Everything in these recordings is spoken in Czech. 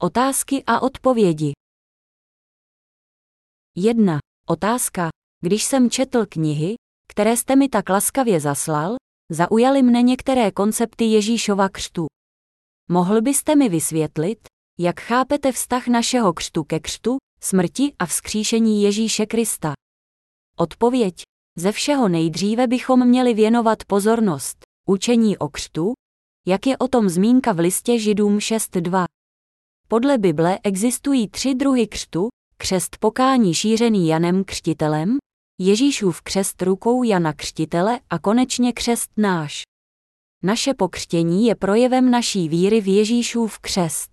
Otázky a odpovědi 1. Otázka. Když jsem četl knihy, které jste mi tak laskavě zaslal, zaujaly mne některé koncepty Ježíšova křtu. Mohl byste mi vysvětlit, jak chápete vztah našeho křtu ke křtu, smrti a vzkříšení Ježíše Krista? Odpověď. Ze všeho nejdříve bychom měli věnovat pozornost učení o křtu, jak je o tom zmínka v listě Židům 6.2. Podle Bible existují tři druhy křtu, křest pokání šířený Janem Křtitelem, Ježíšův křest rukou Jana Křtitele a konečně křest náš. Naše pokřtění je projevem naší víry v Ježíšův křest.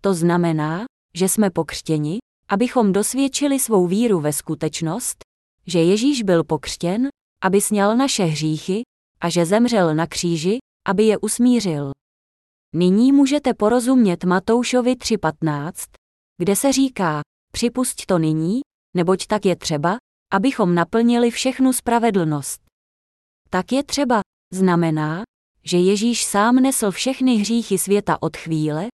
To znamená, že jsme pokřtěni, abychom dosvědčili svou víru ve skutečnost, že Ježíš byl pokřtěn, aby sněl naše hříchy, a že zemřel na kříži, aby je usmířil. Nyní můžete porozumět Matoušovi 3.15, kde se říká, připusť to nyní, neboť tak je třeba, abychom naplnili všechnu spravedlnost. Tak je třeba, znamená, že Ježíš sám nesl všechny hříchy světa od chvíle,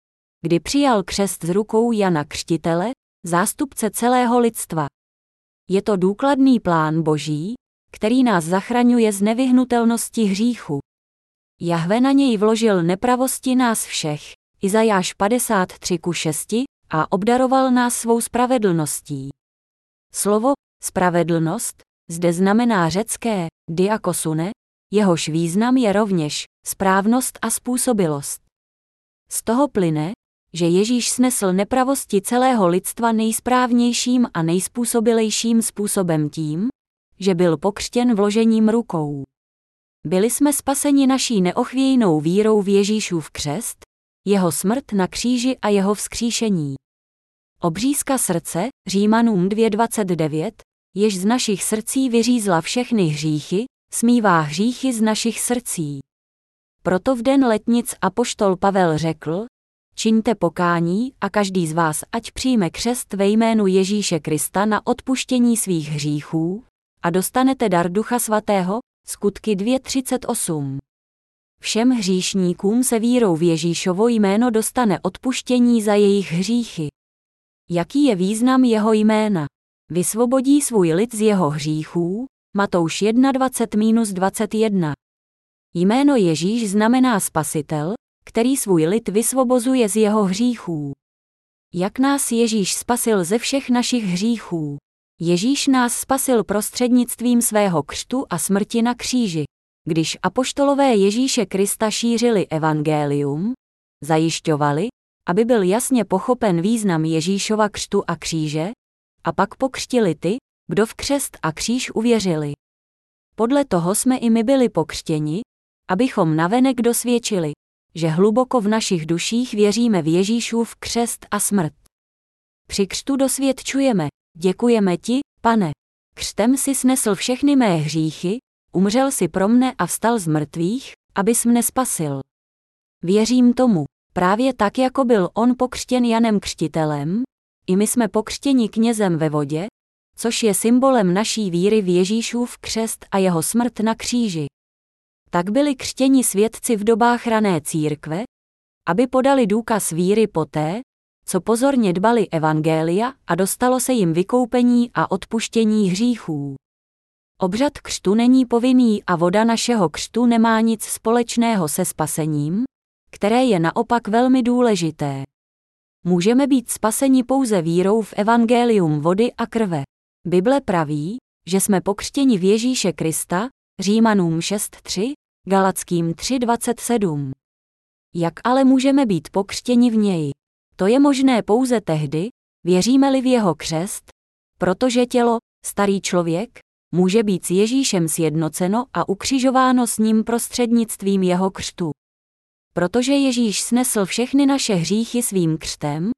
kdy přijal křest z rukou Jana Křtitele, zástupce celého lidstva. Je to důkladný plán Boží, který nás zachraňuje z nevyhnutelnosti hříchu. Jahve na něj vložil nepravosti nás všech, Izajáš 53 ku 6, a obdaroval nás svou spravedlností. Slovo spravedlnost zde znamená řecké diakosune, jehož význam je rovněž správnost a způsobilost. Z toho plyne, že Ježíš snesl nepravosti celého lidstva nejsprávnějším a nejspůsobilejším způsobem tím, že byl pokřtěn vložením rukou. Byli jsme spaseni naší neochvějnou vírou v Ježíšův křest, jeho smrt na kříži a jeho vzkříšení. Obřízka srdce, Římanům 2.29, jež z našich srdcí vyřízla všechny hříchy, smívá hříchy z našich srdcí. Proto v den letnic apoštol Pavel řekl, čiňte pokání a každý z vás ať přijme křest ve jménu Ježíše Krista na odpuštění svých hříchů a dostanete dar Ducha Svatého, skutky 2.38. Všem hříšníkům se vírou v Ježíšovo jméno dostane odpuštění za jejich hříchy. Jaký je význam jeho jména? Vysvobodí svůj lid z jeho hříchů, Matouš 1.20-21. Jméno Ježíš znamená spasitel, který svůj lid vysvobozuje z jeho hříchů. Jak nás Ježíš spasil ze všech našich hříchů? Ježíš nás spasil prostřednictvím svého křtu a smrti na kříži. Když apoštolové Ježíše Krista šířili evangelium, zajišťovali, aby byl jasně pochopen význam Ježíšova křtu a kříže, a pak pokřtili ty, kdo v křest a kříž uvěřili. Podle toho jsme i my byli pokřtěni, abychom navenek dosvědčili, že hluboko v našich duších věříme v Ježíšův křest a smrt. Při křtu dosvědčujeme, děkujeme ti, pane. Křtem si snesl všechny mé hříchy, umřel si pro mne a vstal z mrtvých, abys mne spasil. Věřím tomu, právě tak jako byl on pokřtěn Janem Křtitelem, i my jsme pokřtěni knězem ve vodě, což je symbolem naší víry v Ježíšův křest a jeho smrt na kříži. Tak byli křtěni svědci v dobách rané církve, aby podali důkaz víry poté, co pozorně dbali evangelia a dostalo se jim vykoupení a odpuštění hříchů. Obřad křtu není povinný a voda našeho křtu nemá nic společného se spasením, které je naopak velmi důležité. Můžeme být spaseni pouze vírou v evangelium vody a krve. Bible praví, že jsme pokřtěni v Ježíše Krista, Římanům 6.3, Galackým 3.27. Jak ale můžeme být pokřtěni v něj? To je možné pouze tehdy, věříme-li v jeho křest, protože tělo, starý člověk, může být s Ježíšem sjednoceno a ukřižováno s ním prostřednictvím jeho křtu. Protože Ježíš snesl všechny naše hříchy svým křtem,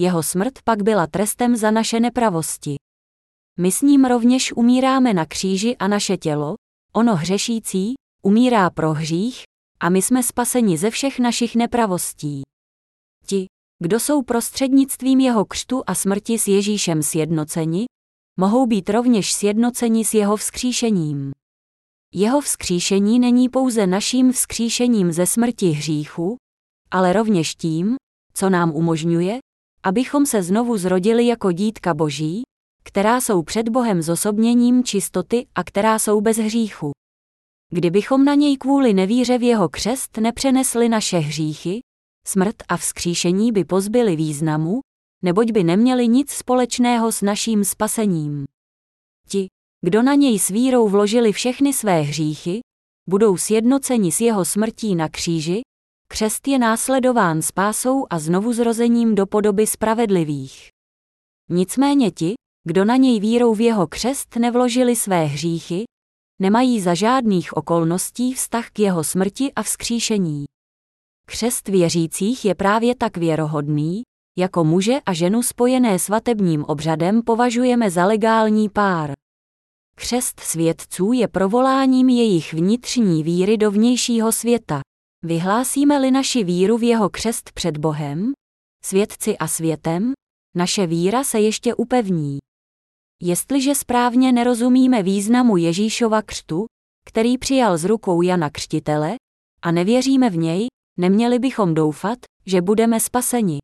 jeho smrt pak byla trestem za naše nepravosti. My s ním rovněž umíráme na kříži a naše tělo, ono hřešící, umírá pro hřích, a my jsme spaseni ze všech našich nepravostí. Ti, kdo jsou prostřednictvím jeho křtu a smrti s Ježíšem sjednoceni, mohou být rovněž sjednoceni s jeho vzkříšením. Jeho vzkříšení není pouze naším vzkříšením ze smrti hříchu, ale rovněž tím, co nám umožňuje, abychom se znovu zrodili jako dítka Boží, která jsou před Bohem zosobněním čistoty a která jsou bez hříchu. Kdybychom na něj kvůli nevíře v jeho křest nepřenesli naše hříchy, smrt a vzkříšení by pozbyly významu, neboť by neměli nic společného s naším spasením. Ti, kdo na něj s vírou vložili všechny své hříchy, budou sjednoceni s jeho smrtí na kříži, křest je následován spásou a znovuzrozením do podoby spravedlivých. Nicméně ti, kdo na něj vírou v jeho křest nevložili své hříchy, nemají za žádných okolností vztah k jeho smrti a vzkříšení. Křest věřících je právě tak věrohodný, jako muže a ženu spojené svatebním obřadem považujeme za legální pár. Křest svědců je provoláním jejich vnitřní víry do vnějšího světa. Vyhlásíme-li naši víru v jeho křest před Bohem, svědci a světem, naše víra se ještě upevní. Jestliže správně nerozumíme významu Ježíšova křtu, který přijal z rukou Jana Křtitele, a nevěříme v něj, neměli bychom doufat, že budeme spaseni.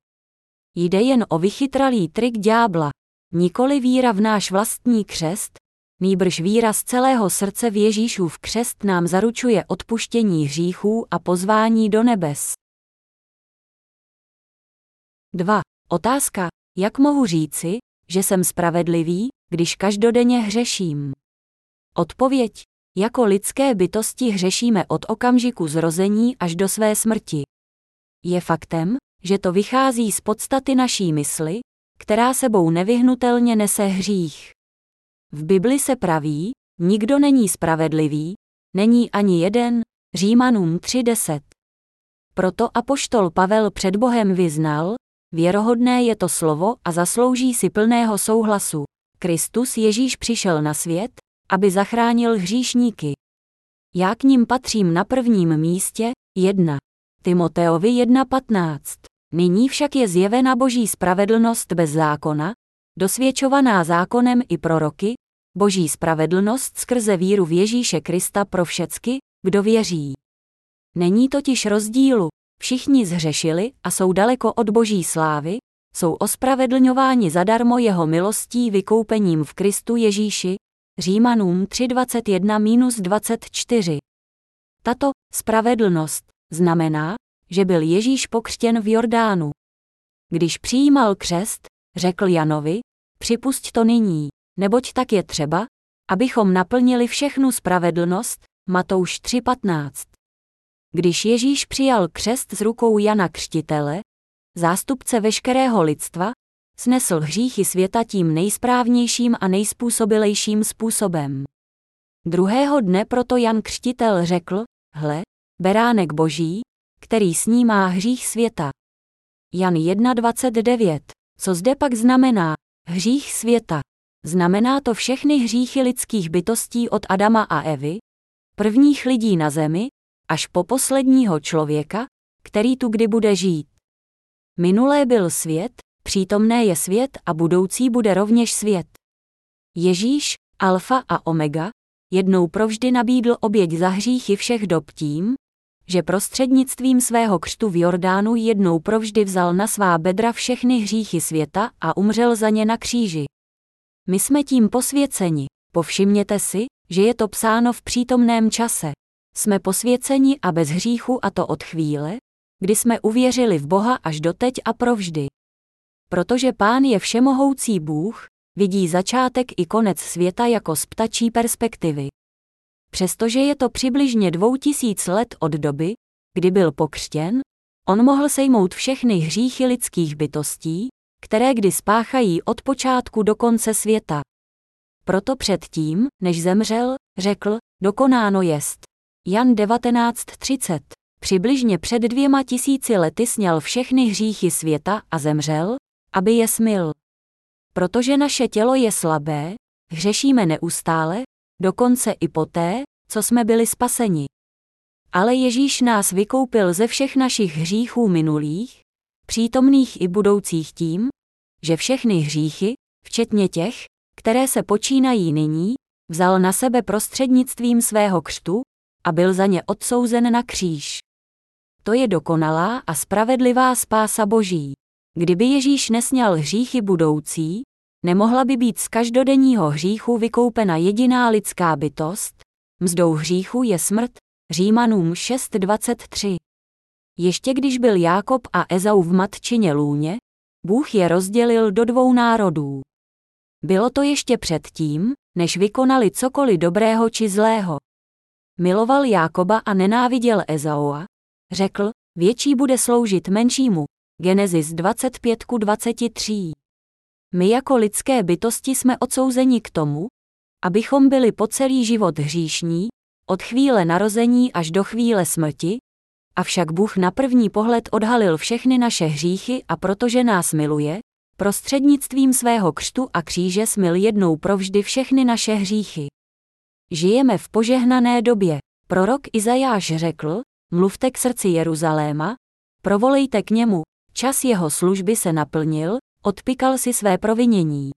Jde jen o vychytralý trik ďábla, nikoli víra v náš vlastní křest, nýbrž víra z celého srdce v Ježíšův křest nám zaručuje odpuštění hříchů a pozvání do nebes. 2. Otázka, jak mohu říci, že jsem spravedlivý, když každodenně hřeším? Odpověď, jako lidské bytosti hřešíme od okamžiku zrození až do své smrti. Je faktem, že to vychází z podstaty naší mysli, která sebou nevyhnutelně nese hřích. V Bibli se praví, nikdo není spravedlivý, není ani jeden, Římanům 3.10. Proto apoštol Pavel před Bohem vyznal, věrohodné je to slovo a zaslouží si plného souhlasu. Kristus Ježíš přišel na svět, aby zachránil hříšníky. Já k ním patřím na prvním místě, 1. Timoteovi 1.15. Nyní však je zjevena boží spravedlnost bez zákona, dosvědčovaná zákonem i proroky, boží spravedlnost skrze víru v Ježíše Krista pro všecky, kdo věří. Není totiž rozdílu, všichni zhřešili a jsou daleko od boží slávy, jsou ospravedlňováni zadarmo jeho milostí vykoupením v Kristu Ježíši, Římanům 3.21-24. Tato spravedlnost znamená, že byl Ježíš pokřtěn v Jordánu. Když přijímal křest, řekl Janovi, připusť to nyní, neboť tak je třeba, abychom naplnili všechnu spravedlnost, Matouš 3.15. Když Ježíš přijal křest z rukou Jana Křtitele, zástupce veškerého lidstva, snesl hříchy světa tím nejsprávnějším a nejspůsobilejším způsobem. Druhého dne proto Jan Křtitel řekl, hle, beránek boží, který snímá hřích světa. Jan 1.29. Co zde pak znamená? Hřích světa. Znamená to všechny hříchy lidských bytostí od Adama a Evy, prvních lidí na zemi, až po posledního člověka, který tu kdy bude žít. Minulé byl svět, přítomné je svět a budoucí bude rovněž svět. Ježíš, alfa a omega, jednou provždy nabídl oběť za hříchy všech dob tím, že prostřednictvím svého křtu v Jordánu jednou provždy vzal na svá bedra všechny hříchy světa a umřel za ně na kříži. My jsme tím posvěceni. Povšimněte si, že je to psáno v přítomném čase. Jsme posvěceni a bez hříchu a to od chvíle, kdy jsme uvěřili v Boha až doteď a provždy. Protože Pán je všemohoucí Bůh, vidí začátek i konec světa jako z ptačí perspektivy. Přestože je to přibližně dvou tisíc let od doby, kdy byl pokřtěn, on mohl sejmout všechny hříchy lidských bytostí, které kdy spáchají od počátku do konce světa. Proto předtím, než zemřel, řekl, dokonáno jest. Jan 19.30. Přibližně před dvěma tisíci lety sněl všechny hříchy světa a zemřel, aby je smil. Protože naše tělo je slabé, hřešíme neustále, dokonce i poté, co jsme byli spaseni. Ale Ježíš nás vykoupil ze všech našich hříchů minulých, přítomných i budoucích tím, že všechny hříchy, včetně těch, které se počínají nyní, vzal na sebe prostřednictvím svého křtu a byl za ně odsouzen na kříž. To je dokonalá a spravedlivá spása Boží. Kdyby Ježíš nesněl hříchy budoucí, nemohla by být z každodenního hříchu vykoupena jediná lidská bytost, mzdou hříchu je smrt, Římanům 6.23. Ještě když byl Jákob a Ezau v matčině lůně, Bůh je rozdělil do dvou národů. Bylo to ještě předtím, než vykonali cokoliv dobrého či zlého. Miloval Jákoba a nenáviděl Ezaua. Řekl, větší bude sloužit menšímu. Genesis 25 23. My jako lidské bytosti jsme odsouzeni k tomu, abychom byli po celý život hříšní, od chvíle narození až do chvíle smrti, avšak Bůh na první pohled odhalil všechny naše hříchy a protože nás miluje, prostřednictvím svého křtu a kříže smil jednou provždy všechny naše hříchy. Žijeme v požehnané době. Prorok Izajáš řekl, mluvte k srdci Jeruzaléma, provolejte k němu, čas jeho služby se naplnil, odpikal si své provinění.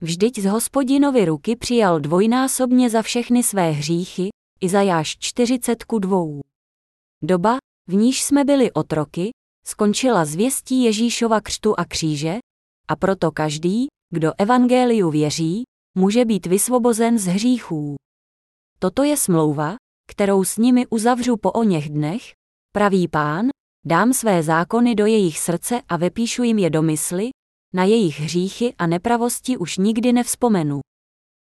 Vždyť z hospodinovy ruky přijal dvojnásobně za všechny své hříchy, Izajáš 40 ku 2. Doba, v níž jsme byli otroky, skončila zvěstí Ježíšova křtu a kříže, a proto každý, kdo evangeliu věří, může být vysvobozen z hříchů. Toto je smlouva, kterou s nimi uzavřu po o něch dnech, pravý pán, dám své zákony do jejich srdce a vepíšu jim je do mysli, na jejich hříchy a nepravosti už nikdy nevzpomenu.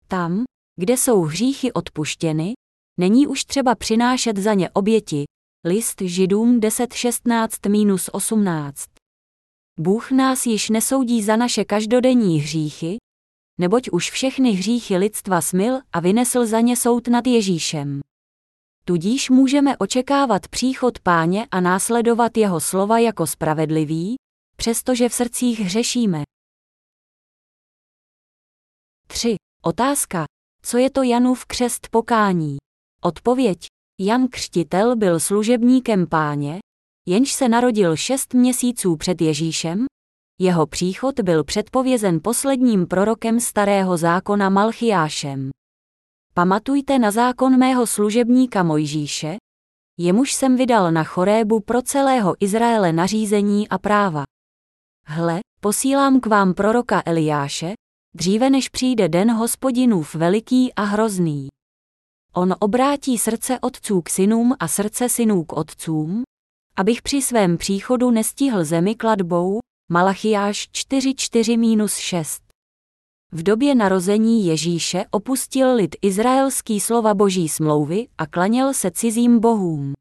Tam, kde jsou hříchy odpuštěny, není už třeba přinášet za ně oběti. List Židům 10.16-18 Bůh nás již nesoudí za naše každodenní hříchy, neboť už všechny hříchy lidstva smil a vynesl za ně soud nad Ježíšem. Tudíž můžeme očekávat příchod páně a následovat jeho slova jako spravedlivý, přestože v srdcích hřešíme. 3. Otázka. Co je to Janův křest pokání? Odpověď. Jan Křtitel byl služebníkem páně, jenž se narodil šest měsíců před Ježíšem, jeho příchod byl předpovězen posledním prorokem starého zákona Malchiášem. Pamatujte na zákon mého služebníka Mojžíše, jemuž jsem vydal na chorébu pro celého Izraele nařízení a práva. Hle, posílám k vám proroka Eliáše, dříve než přijde den hospodinův veliký a hrozný. On obrátí srdce otců k synům a srdce synů k otcům, abych při svém příchodu nestihl zemi kladbou, Malachiáš 4.4-6. V době narození Ježíše opustil lid izraelský slova boží smlouvy a klaněl se cizím bohům.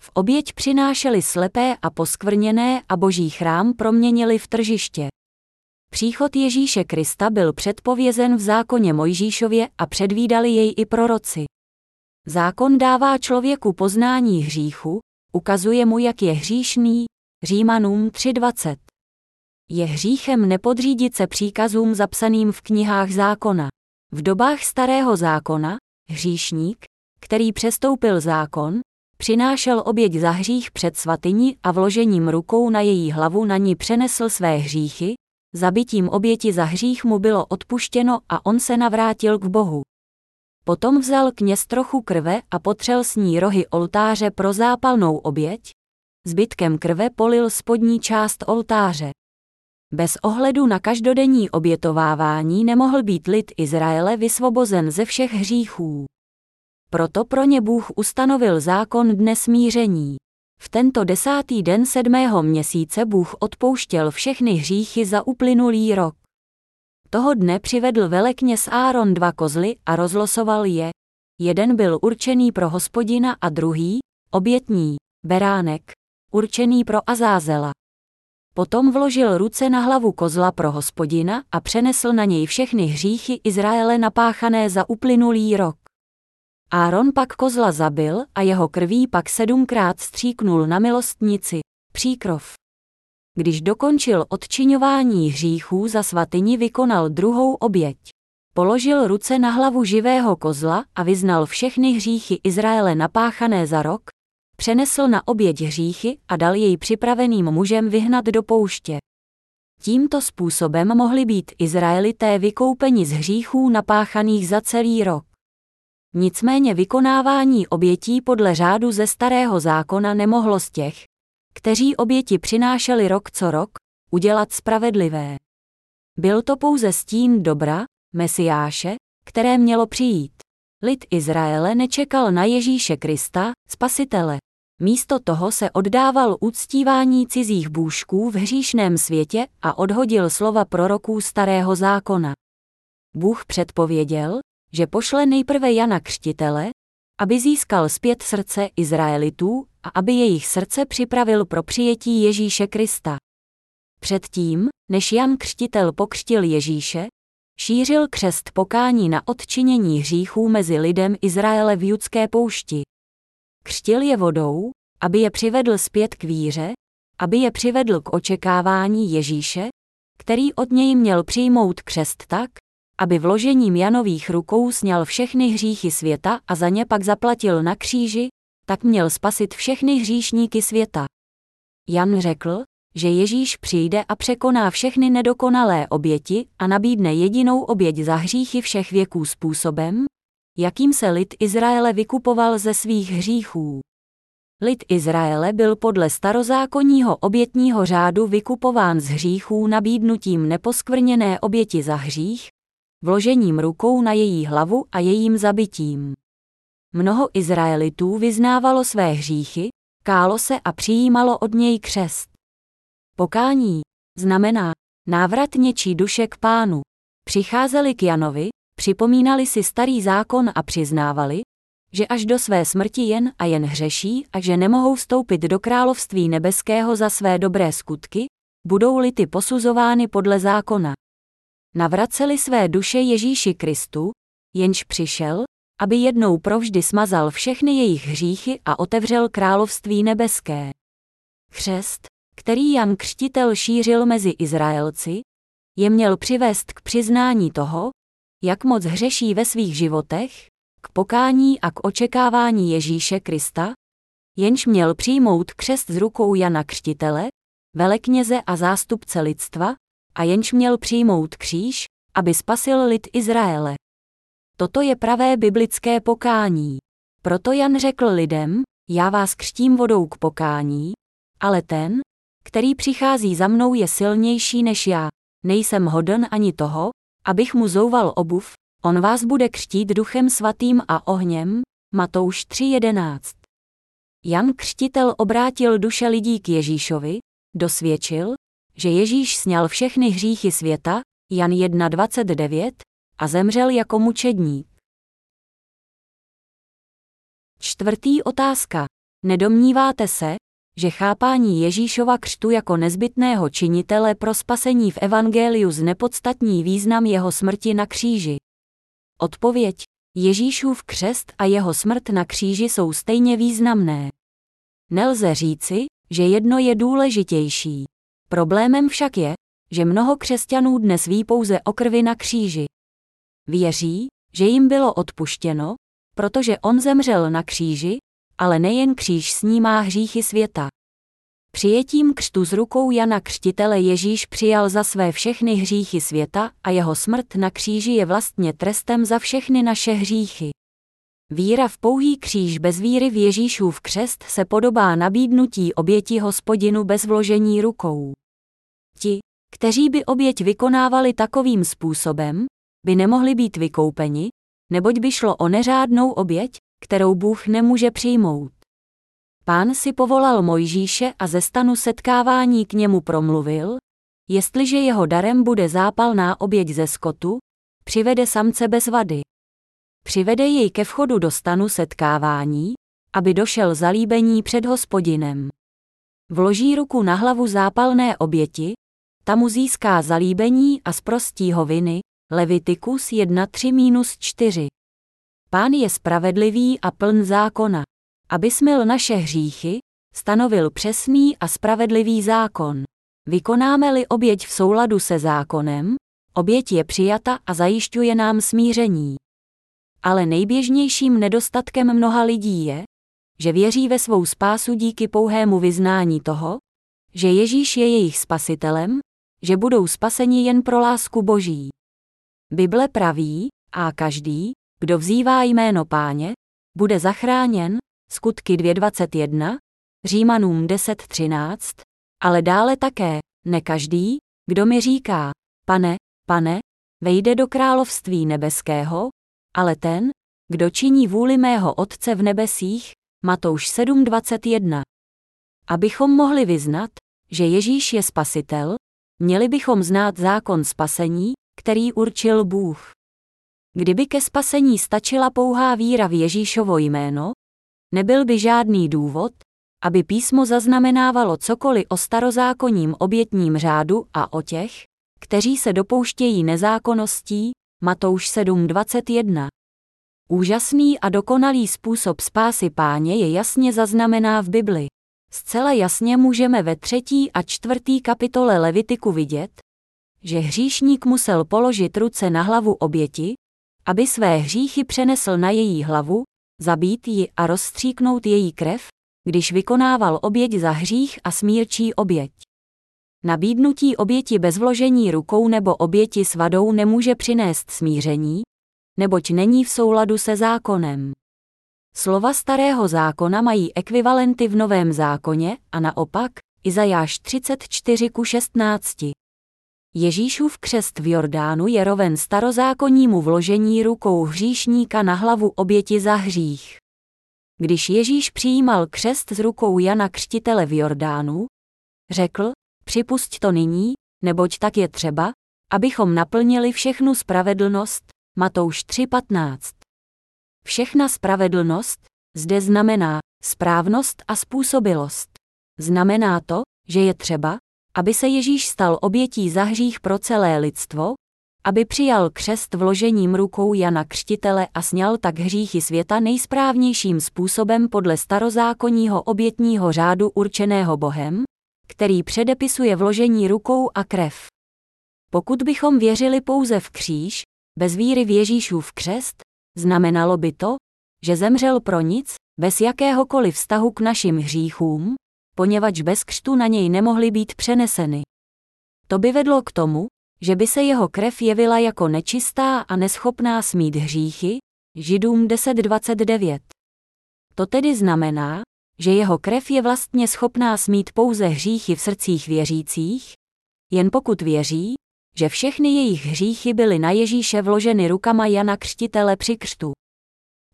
V oběť přinášeli slepé a poskvrněné a boží chrám proměnili v tržiště. Příchod Ježíše Krista byl předpovězen v zákoně Mojžíšově a předvídali jej i proroci. Zákon dává člověku poznání hříchu, ukazuje mu, jak je hříšný, Římanům 3.20. Je hříchem nepodřídit se příkazům zapsaným v knihách zákona. V dobách starého zákona, hříšník, který přestoupil zákon, přinášel oběť za hřích před svatyni a vložením rukou na její hlavu na ní přenesl své hříchy, zabitím oběti za hřích mu bylo odpuštěno a on se navrátil k Bohu. Potom vzal kněz trochu krve a potřel s ní rohy oltáře pro zápalnou oběť, zbytkem krve polil spodní část oltáře. Bez ohledu na každodenní obětovávání nemohl být lid Izraele vysvobozen ze všech hříchů. Proto pro ně Bůh ustanovil zákon dne smíření. V tento desátý den sedmého měsíce Bůh odpouštěl všechny hříchy za uplynulý rok. Toho dne přivedl velekněz Áron dva kozly a rozlosoval je. Jeden byl určený pro hospodina a druhý, obětní, beránek, určený pro Azázela. Potom vložil ruce na hlavu kozla pro hospodina a přenesl na něj všechny hříchy Izraele napáchané za uplynulý rok. Áron pak kozla zabil a jeho krví pak sedmkrát stříknul na milostnici, příkrov. Když dokončil odčiňování hříchů za svatyni vykonal druhou oběť. Položil ruce na hlavu živého kozla a vyznal všechny hříchy Izraele napáchané za rok, přenesl na oběť hříchy a dal jej připraveným mužem vyhnat do pouště. Tímto způsobem mohli být Izraelité vykoupeni z hříchů napáchaných za celý rok. Nicméně vykonávání obětí podle řádu ze starého zákona nemohlo z těch, kteří oběti přinášeli rok co rok, udělat spravedlivé. Byl to pouze stín dobra, Mesiáše, které mělo přijít. Lid Izraele nečekal na Ježíše Krista, spasitele. Místo toho se oddával uctívání cizích bůžků v hříšném světě a odhodil slova proroků starého zákona. Bůh předpověděl, že pošle nejprve Jana Křtitele, aby získal zpět srdce Izraelitů a aby jejich srdce připravil pro přijetí Ježíše Krista. Předtím, než Jan Křtitel pokřtil Ježíše, šířil křest pokání na odčinění hříchů mezi lidem Izraele v judské poušti. Křtil je vodou, aby je přivedl zpět k víře, aby je přivedl k očekávání Ježíše, který od něj měl přijmout křest tak, aby vložením Janových rukou sněl všechny hříchy světa a za ně pak zaplatil na kříži, tak měl spasit všechny hříšníky světa. Jan řekl, že Ježíš přijde a překoná všechny nedokonalé oběti a nabídne jedinou oběť za hříchy všech věků způsobem, jakým se lid Izraele vykupoval ze svých hříchů. Lid Izraele byl podle starozákonního obětního řádu vykupován z hříchů nabídnutím neposkvrněné oběti za hřích, vložením rukou na její hlavu a jejím zabitím. Mnoho Izraelitů vyznávalo své hříchy, kálo se a přijímalo od něj křest. Pokání znamená návrat něčí duše k pánu. Přicházeli k Janovi, připomínali si starý zákon a přiznávali, že až do své smrti jen a jen hřeší a že nemohou vstoupit do království nebeského za své dobré skutky, budou-li ty posuzovány podle zákona. Navraceli své duše Ježíši Kristu, jenž přišel, aby jednou provždy smazal všechny jejich hříchy a otevřel království nebeské. Křest, který Jan Křtitel šířil mezi Izraelci, je měl přivést k přiznání toho, jak moc hřeší ve svých životech, k pokání a k očekávání Ježíše Krista, jenž měl přijmout křest z rukou Jana Křtitele, velekněze a zástupce lidstva, a jenž měl přijmout kříž, aby spasil lid Izraele. Toto je pravé biblické pokání. Proto Jan řekl lidem, já vás křtím vodou k pokání, ale ten, který přichází za mnou je silnější než já, nejsem hoden ani toho, abych mu zouval obuv, on vás bude křtít duchem svatým a ohněm, Matouš 3.11. Jan Křtitel obrátil duše lidí k Ježíšovi, dosvědčil, že Ježíš sněl všechny hříchy světa, Jan 1.29, a zemřel jako mučedník. Čtvrtý otázka. Nedomníváte se, že chápání Ježíšova křtu jako nezbytného činitele pro spasení v Evangeliu znepodstatní význam jeho smrti na kříži? Odpověď. Ježíšův křest a jeho smrt na kříži jsou stejně významné. Nelze říci, že jedno je důležitější. Problémem však je, že mnoho křesťanů dnes ví pouze o krvi na kříži. Věří, že jim bylo odpuštěno, protože on zemřel na kříži, ale nejen kříž snímá hříchy světa. Přijetím křtu z rukou Jana Křtitele Ježíš přijal za své všechny hříchy světa a jeho smrt na kříži je vlastně trestem za všechny naše hříchy. Víra v pouhý kříž bez víry v Ježíšův křest se podobá nabídnutí oběti hospodinu bez vložení rukou. Ti, kteří by oběť vykonávali takovým způsobem, by nemohli být vykoupeni, neboť by šlo o neřádnou oběť, kterou Bůh nemůže přijmout. Pán si povolal Mojžíše a ze stanu setkávání k němu promluvil, jestliže jeho darem bude zápalná oběť ze skotu, přivede samce bez vady. Přivede jej ke vchodu do stanu setkávání, aby došel zalíbení před hospodinem. Vloží ruku na hlavu zápalné oběti, tam mu získá zalíbení a zprostí ho viny, Levitikus 1.3-4. Pán je spravedlivý a pln zákona. Aby smil naše hříchy, stanovil přesný a spravedlivý zákon. Vykonáme-li oběť v souladu se zákonem, oběť je přijata a zajišťuje nám smíření. Ale nejběžnějším nedostatkem mnoha lidí je, že věří ve svou spásu díky pouhému vyznání toho, že Ježíš je jejich spasitelem, že budou spaseni jen pro lásku Boží. Bible praví, a každý, kdo vzývá jméno páně, bude zachráněn, skutky 2.21, Římanům 10.13, Ale dále také, ne každý, kdo mi říká, pane, pane, vejde do království nebeského, ale ten, kdo činí vůli mého Otce v nebesích, Matouš 7.21. Abychom mohli vyznat, že Ježíš je spasitel, měli bychom znát zákon spasení, který určil Bůh. Kdyby ke spasení stačila pouhá víra v Ježíšovo jméno, nebyl by žádný důvod, aby písmo zaznamenávalo cokoliv o starozákonním obětním řádu a o těch, kteří se dopouštějí nezákonností, Matouš 7.21. Úžasný a dokonalý způsob spásy páně je jasně zaznamená v Bibli. Zcela jasně můžeme ve třetí a čtvrtý kapitole Levitiku vidět, že hříšník musel položit ruce na hlavu oběti, aby své hříchy přenesl na její hlavu, zabít ji a rozstříknout její krev, když vykonával oběť za hřích a smírčí oběť. Nabídnutí oběti bez vložení rukou nebo oběti s vadou nemůže přinést smíření, neboť není v souladu se zákonem. Slova starého zákona mají ekvivalenty v Novém zákoně a naopak, Izajáš 34 ku 16. Ježíšův křest v Jordánu je roven starozákonnímu vložení rukou hříšníka na hlavu oběti za hřích. Když Ježíš přijímal křest z rukou Jana Křtitele v Jordánu, řekl, připusť to nyní, neboť tak je třeba, abychom naplnili všechnu spravedlnost, Matouš 3.15. Všechna spravedlnost zde znamená správnost a způsobilost. Znamená to, že je třeba, aby se Ježíš stal obětí za hřích pro celé lidstvo, aby přijal křest vložením rukou Jana Křtitele a sněl tak hříchy světa nejsprávnějším způsobem podle starozákonního obětního řádu určeného Bohem, který předepisuje vložení rukou a krev. Pokud bychom věřili pouze v kříž, bez víry v Ježíšův křest, znamenalo by to, že zemřel pro nic, bez jakéhokoliv vztahu k našim hříchům, poněvadž bez křtu na něj nemohly být přeneseny. To by vedlo k tomu, že by se jeho krev jevila jako nečistá a neschopná smít hříchy, Židům 10.29. To tedy znamená, že jeho krev je vlastně schopná smít pouze hříchy v srdcích věřících, jen pokud věří, že všechny jejich hříchy byly na Ježíše vloženy rukama Jana Křtitele při křtu.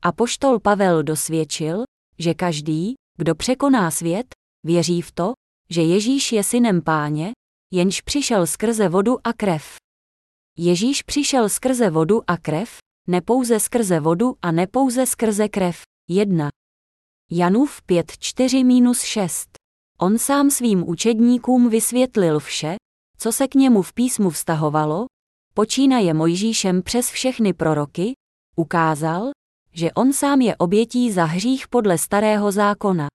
A poštol Pavel dosvědčil, že každý, kdo překoná svět, věří v to, že Ježíš je synem páně, jenž přišel skrze vodu a krev. Ježíš přišel skrze vodu a krev, nepouze skrze vodu a nepouze skrze krev. 1. Janův 5.4-6. On sám svým učedníkům vysvětlil vše, co se k němu v písmu vztahovalo, počínaje Mojžíšem přes všechny proroky, ukázal, že on sám je obětí za hřích podle starého zákona.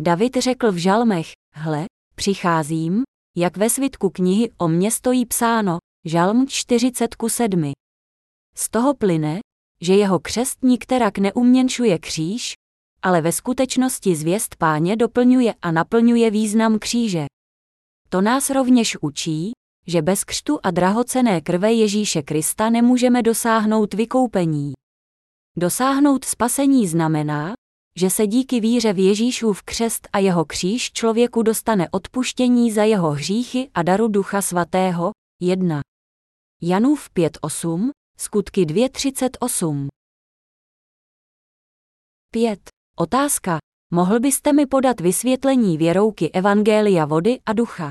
David řekl v žalmech, hle, přicházím, jak ve svitku knihy o mně stojí psáno, žalm 47. Z toho plyne, že jeho křest nikterak neuměnšuje kříž, ale ve skutečnosti zvěst páně doplňuje a naplňuje význam kříže. To nás rovněž učí, že bez křtu a drahocené krve Ježíše Krista nemůžeme dosáhnout vykoupení. Dosáhnout spasení znamená, že se díky víře v Ježíšův křest a jeho kříž člověku dostane odpuštění za jeho hříchy a daru Ducha Svatého. 1. Janův 5.8, skutky 2.38. 5. Otázka. Mohl byste mi podat vysvětlení věrouky Evangelia vody a ducha?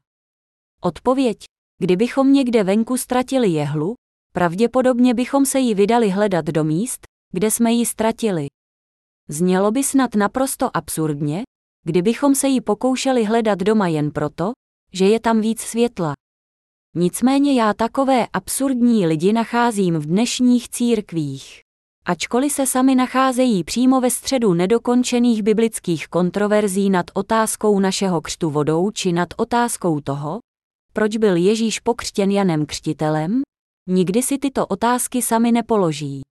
Odpověď. Kdybychom někde venku ztratili jehlu, pravděpodobně bychom se ji vydali hledat do míst, kde jsme ji ztratili. Znělo by snad naprosto absurdně, kdybychom se ji pokoušeli hledat doma jen proto, že je tam víc světla. Nicméně já takové absurdní lidi nacházím v dnešních církvích. Ačkoliv se sami nacházejí přímo ve středu nedokončených biblických kontroverzí nad otázkou našeho křtu vodou či nad otázkou toho, proč byl Ježíš pokřtěn Janem Křtitelem, nikdy si tyto otázky sami nepoloží.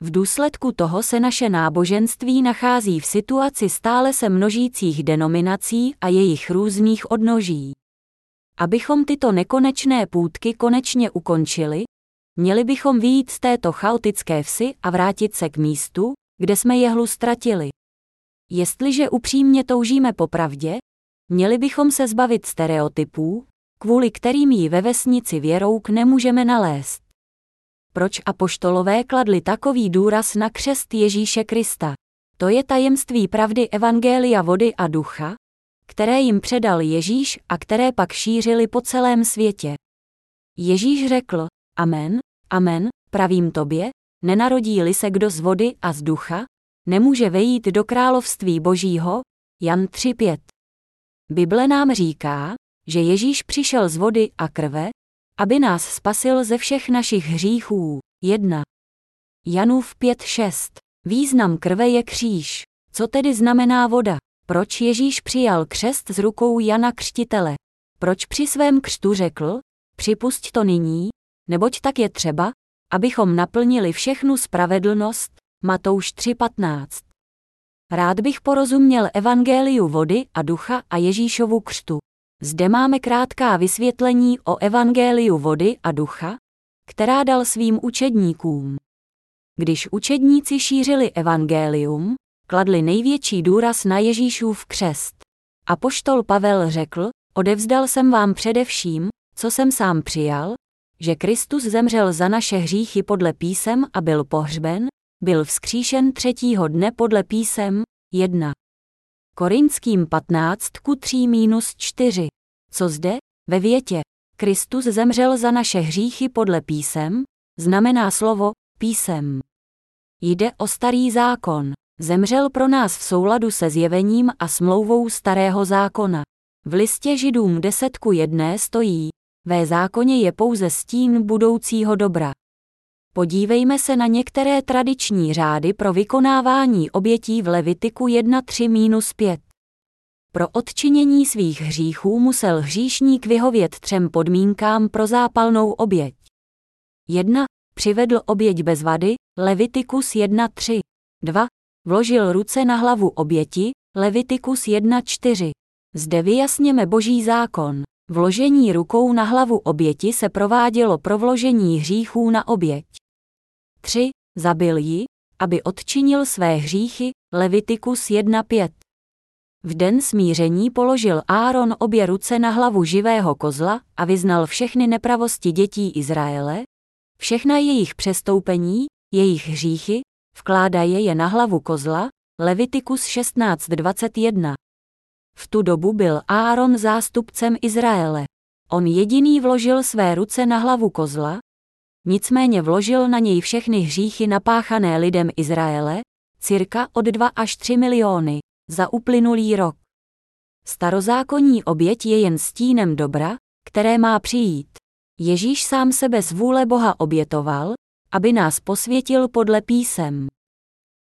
V důsledku toho se naše náboženství nachází v situaci stále se množících denominací a jejich různých odnoží. Abychom tyto nekonečné půdky konečně ukončili, měli bychom výjít z této chaotické vsi a vrátit se k místu, kde jsme jehlu ztratili. Jestliže upřímně toužíme po pravdě, Měli bychom se zbavit stereotypů, kvůli kterým ji ve vesnici věrouk nemůžeme nalézt. Proč apoštolové kladli takový důraz na křest Ježíše Krista? To je tajemství pravdy Evangelia vody a ducha, které jim předal Ježíš a které pak šířili po celém světě. Ježíš řekl, Amen, Amen, pravím tobě, nenarodí-li se kdo z vody a z ducha, nemůže vejít do království Božího, Jan 3.5. Bible nám říká, že Ježíš přišel z vody a krve, aby nás spasil ze všech našich hříchů. 1. Janův 5.6. Význam krve je kříž. Co tedy znamená voda? Proč Ježíš přijal křest z rukou Jana Křtitele? Proč při svém křtu řekl, připusť to nyní, neboť tak je třeba, abychom naplnili všechnu spravedlnost, Matouš 3.15. Rád bych porozuměl evangeliu vody a ducha a Ježíšovu křtu. Zde máme krátká vysvětlení o evangeliu vody a ducha, která dal svým učedníkům. Když učedníci šířili evangelium, kladli největší důraz na Ježíšův křest. A poštol Pavel řekl, odevzdal jsem vám především, co jsem sám přijal, že Kristus zemřel za naše hříchy podle písem a byl pohřben, byl vzkříšen třetího dne podle písem 1. Korinským 15 ku 3 minus 4. Co zde, ve větě, Kristus zemřel za naše hříchy podle písem, znamená slovo písem. Jde o starý zákon. Zemřel pro nás v souladu se zjevením a smlouvou starého zákona. V listě Židům 10 ku 1 stojí, ve zákoně je pouze stín budoucího dobra. Podívejme se na některé tradiční řády pro vykonávání obětí v Levitiku 1.3-5. Pro odčinění svých hříchů musel hříšník vyhovět třem podmínkám pro zápalnou oběť. 1. Přivedl oběť bez vady, Levitikus 1.3. 2. Vložil ruce na hlavu oběti, Levitikus 1.4. Zde vyjasněme boží zákon. Vložení rukou na hlavu oběti se provádělo pro vložení hříchů na oběť. 3. Zabil ji, aby odčinil své hříchy, Levitikus 1.5. V den smíření položil Áron obě ruce na hlavu živého kozla a vyznal všechny nepravosti dětí Izraele, všechna jejich přestoupení, jejich hříchy, vkládaje je na hlavu kozla, Levitikus 16.21. V tu dobu byl Áron zástupcem Izraele. On jediný vložil své ruce na hlavu kozla, nicméně vložil na něj všechny hříchy napáchané lidem Izraele, cirka od 2 až 3 miliony, za uplynulý rok. Starozákonní oběť je jen stínem dobra, které má přijít. Ježíš sám sebe z vůle Boha obětoval, aby nás posvětil podle písem.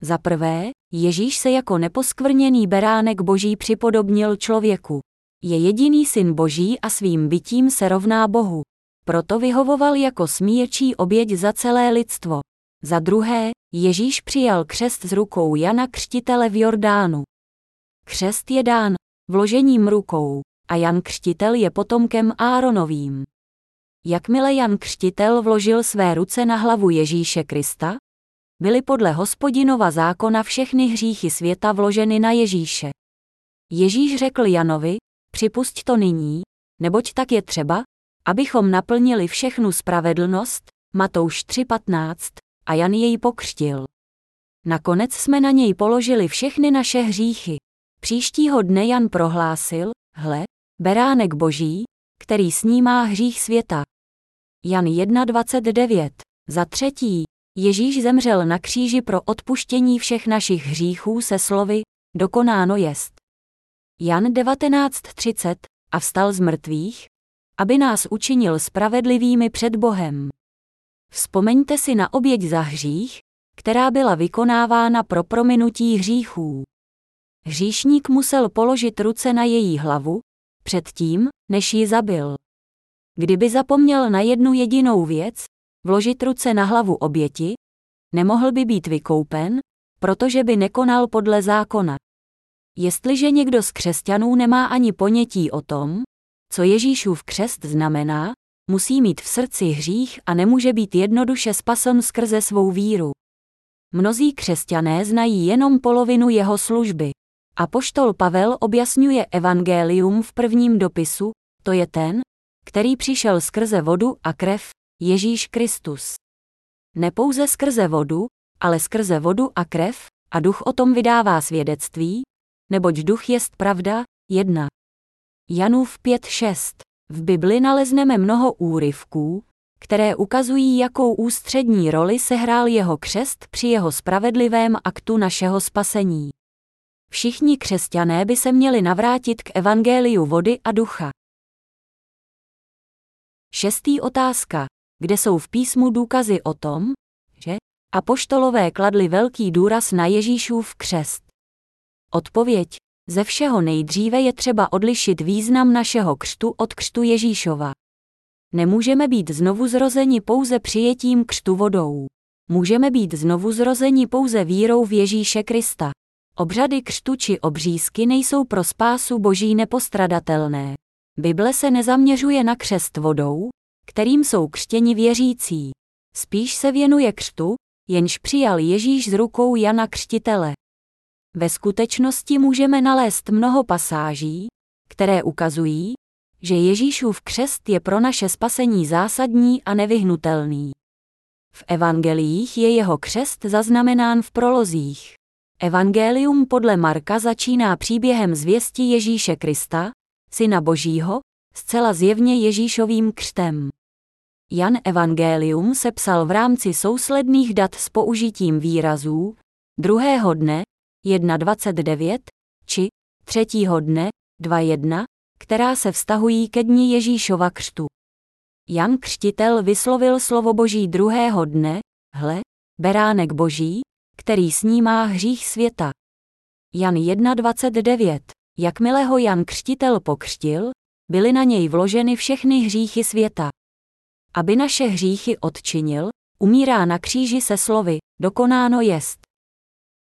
Za prvé, Ježíš se jako neposkvrněný beránek boží připodobnil člověku. Je jediný syn boží a svým bytím se rovná Bohu. Proto vyhovoval jako smírčí oběť za celé lidstvo. Za druhé, Ježíš přijal křest z rukou Jana Křtitele v Jordánu. Křest je dán vložením rukou a Jan Křtitel je potomkem Áronovým. Jakmile Jan Křtitel vložil své ruce na hlavu Ježíše Krista, byly podle hospodinova zákona všechny hříchy světa vloženy na Ježíše. Ježíš řekl Janovi, připusť to nyní, neboť tak je třeba, abychom naplnili všechnu spravedlnost, Matouš 3.15, a Jan jej pokřtil. Nakonec jsme na něj položili všechny naše hříchy. Příštího dne Jan prohlásil, hle, beránek boží, který snímá hřích světa. Jan 1.29. Za třetí, Ježíš zemřel na kříži pro odpuštění všech našich hříchů se slovy, dokonáno jest. Jan 19.30 a vstal z mrtvých, aby nás učinil spravedlivými před Bohem. Vzpomeňte si na oběť za hřích, která byla vykonávána pro prominutí hříchů. Hříšník musel položit ruce na její hlavu, předtím, než ji zabil. Kdyby zapomněl na jednu jedinou věc, vložit ruce na hlavu oběti, nemohl by být vykoupen, protože by nekonal podle zákona. Jestliže někdo z křesťanů nemá ani ponětí o tom, co Ježíšův křest znamená, musí mít v srdci hřích a nemůže být jednoduše spasen skrze svou víru. Mnozí křesťané znají jenom polovinu jeho služby. Apoštol Pavel objasňuje evangelium v prvním dopisu, to je ten, který přišel skrze vodu a krev, Ježíš Kristus. Nepouze skrze vodu, ale skrze vodu a krev, a duch o tom vydává svědectví, neboť duch jest pravda, jedna. Janův 5.6. V Bibli nalezneme mnoho úryvků, které ukazují, jakou ústřední roli sehrál jeho křest při jeho spravedlivém aktu našeho spasení. Všichni křesťané by se měli navrátit k evangeliu vody a ducha. Šestý otázka. Kde jsou v písmu důkazy o tom, že apoštolové kladli velký důraz na Ježíšův křest? Odpověď. Ze všeho nejdříve je třeba odlišit význam našeho křtu od křtu Ježíšova. Nemůžeme být znovu zrozeni pouze přijetím křtu vodou. Můžeme být znovu zrozeni pouze vírou v Ježíše Krista. Obřady křtu či obřízky nejsou pro spásu boží nepostradatelné. Bible se nezaměřuje na křest vodou, kterým jsou křtěni věřící. Spíš se věnuje křtu, jenž přijal Ježíš z rukou Jana Křtitele. Ve skutečnosti můžeme nalézt mnoho pasáží, které ukazují, že Ježíšův křest je pro naše spasení zásadní a nevyhnutelný. V evangeliích je jeho křest zaznamenán v prolozích. Evangelium podle Marka začíná příběhem zvěsti Ježíše Krista, syna Božího, zcela zjevně Ježíšovým křtem. Jan Evangelium se psal v rámci sousledných dat s použitím výrazů druhého dne 1.29 či třetího dne 2.1, která se vztahují ke dni Ježíšova křtu. Jan Křtitel vyslovil slovo Boží druhého dne, hle, beránek Boží, který snímá hřích světa. Jan 1.29. Jakmile ho Jan Křtitel pokřtil, byly na něj vloženy všechny hříchy světa. Aby naše hříchy odčinil, umírá na kříži se slovy, dokonáno jest.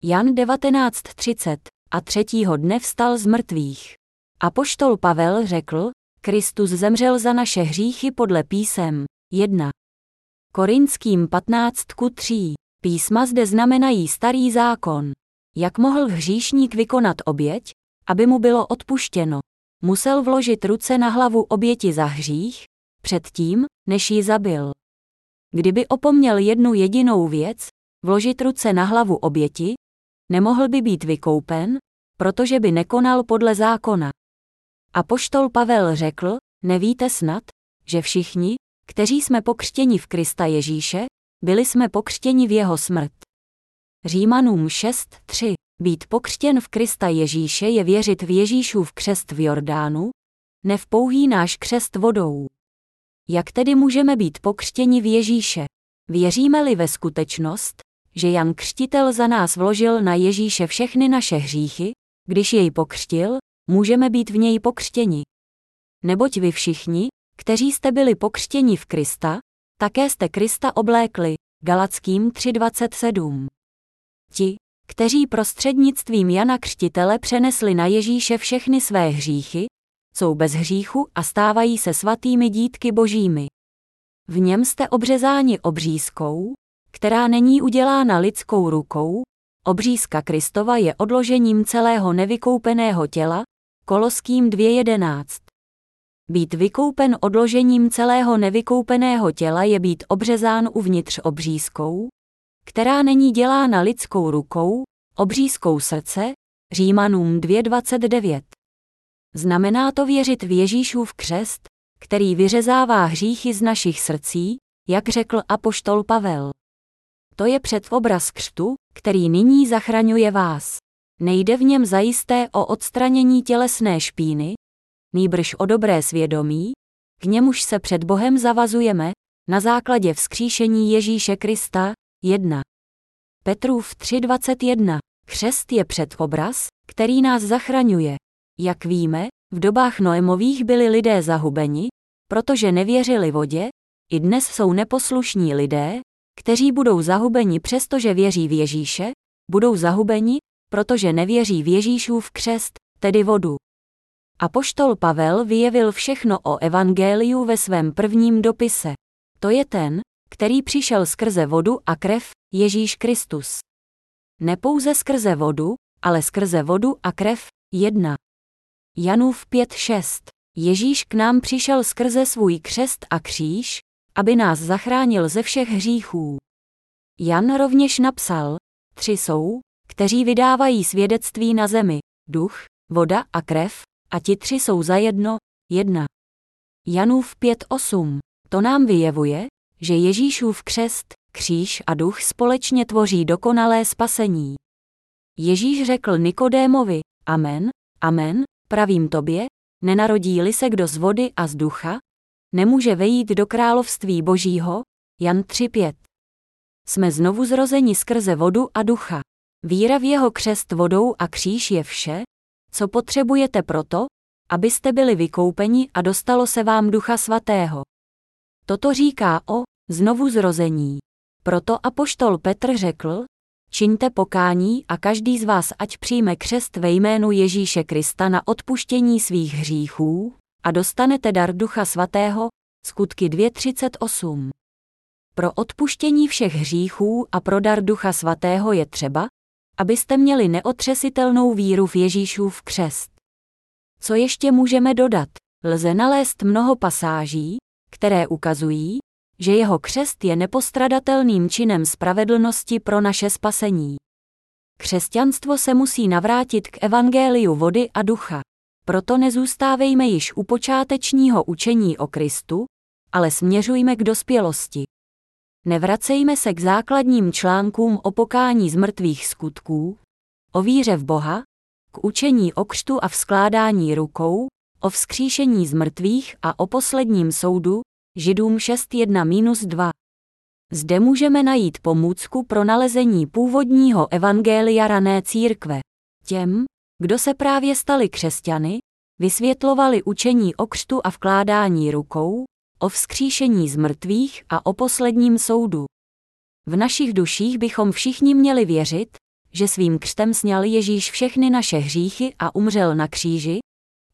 Jan 19.30 a třetího dne vstal z mrtvých. Apoštol Pavel řekl, Kristus zemřel za naše hříchy podle písem 1. Korinským 15 3. Písma zde znamenají starý zákon. Jak mohl hříšník vykonat oběť, aby mu bylo odpuštěno? Musel vložit ruce na hlavu oběti za hřích, předtím, než ji zabil. Kdyby opomněl jednu jedinou věc, vložit ruce na hlavu oběti, nemohl by být vykoupen, protože by nekonal podle zákona. A poštol Pavel řekl, nevíte snad, že všichni, kteří jsme pokřtěni v Krista Ježíše, byli jsme pokřtěni v jeho smrt. Římanům 6.3. Být pokřtěn v Krista Ježíše je věřit v Ježíšův křest v Jordánu, ne v pouhý náš křest vodou. Jak tedy můžeme být pokřtěni v Ježíše? Věříme-li ve skutečnost, že Jan Křtitel za nás vložil na Ježíše všechny naše hříchy, když jej pokřtil, můžeme být v něj pokřtěni. Neboť vy všichni, kteří jste byli pokřtěni v Krista, také jste Krista oblékli, Galackým 3.27. Ti, kteří prostřednictvím Jana Křtitele přenesli na Ježíše všechny své hříchy, jsou bez hříchu a stávají se svatými dítky božími. V něm jste obřezáni obřízkou, která není udělána lidskou rukou, obřízka Kristova je odložením celého nevykoupeného těla, Koloským 2.11. Být vykoupen odložením celého nevykoupeného těla je být obřezán uvnitř obřízkou, která není dělána lidskou rukou, obřízkou srdce, Římanům 2.29. Znamená to věřit v Ježíšův křest, který vyřezává hříchy z našich srdcí, jak řekl apoštol Pavel. To je předobraz křtu, který nyní zachraňuje vás. Nejde v něm zajisté o odstranění tělesné špíny, nýbrž o dobré svědomí, k němuž se před Bohem zavazujeme, na základě vzkříšení Ježíše Krista, 1. Petrův 3.21. Křest je předobraz, který nás zachraňuje. Jak víme, v dobách Noemových byli lidé zahubeni, protože nevěřili vodě, i dnes jsou neposlušní lidé, kteří budou zahubeni přestože věří v Ježíše, budou zahubeni, protože nevěří v Ježíšův křest, tedy vodu. Apoštol Pavel vyjevil všechno o evangeliu ve svém prvním dopise. To je ten, který přišel skrze vodu a krev, Ježíš Kristus. Nepouze skrze vodu, ale skrze vodu a krev, 1. Janův 5.6. Ježíš k nám přišel skrze svůj křest a kříž, aby nás zachránil ze všech hříchů. Jan rovněž napsal, tři jsou, kteří vydávají svědectví na zemi, duch, voda a krev, a ti tři jsou zajedno, jedna. Janův 5.8. To nám vyjevuje, že Ježíšův křest, kříž a duch společně tvoří dokonalé spasení. Ježíš řekl Nikodémovi, Amen, amen, pravím tobě, nenarodí-li se kdo z vody a z ducha, nemůže vejít do království božího, Jan 3.5. Jsme znovu zrozeni skrze vodu a ducha. Víra v jeho křest vodou a kříž je vše, co potřebujete proto, abyste byli vykoupeni a dostalo se vám ducha svatého. Toto říká o znovu zrození. Proto apoštol Petr řekl, čiňte pokání a každý z vás ať přijme křest ve jménu Ježíše Krista na odpuštění svých hříchů a dostanete dar ducha svatého, skutky 2.38. Pro odpuštění všech hříchů a pro dar ducha svatého je třeba, abyste měli neotřesitelnou víru v Ježíšův křest. Co ještě můžeme dodat? Lze nalézt mnoho pasáží, které ukazují, že jeho křest je nepostradatelným činem spravedlnosti pro naše spasení. Křesťanstvo se musí navrátit k evangeliu vody a ducha. Proto nezůstávejme již u počátečního učení o Kristu, ale směřujme k dospělosti. Nevracejme se k základním článkům o pokání z mrtvých skutků, o víře v Boha, k učení o křtu a vzkládání rukou, o vzkříšení z mrtvých a o posledním soudu, Židům 6.1-2. Zde můžeme najít pomůcku pro nalezení původního evangelia rané církve. Těm, kdo se právě stali křesťany, vysvětlovali učení o křtu a vkládání rukou, o vzkříšení z mrtvých a o posledním soudu. V našich duších bychom všichni měli věřit, že svým křtem sněl Ježíš všechny naše hříchy a umřel na kříži,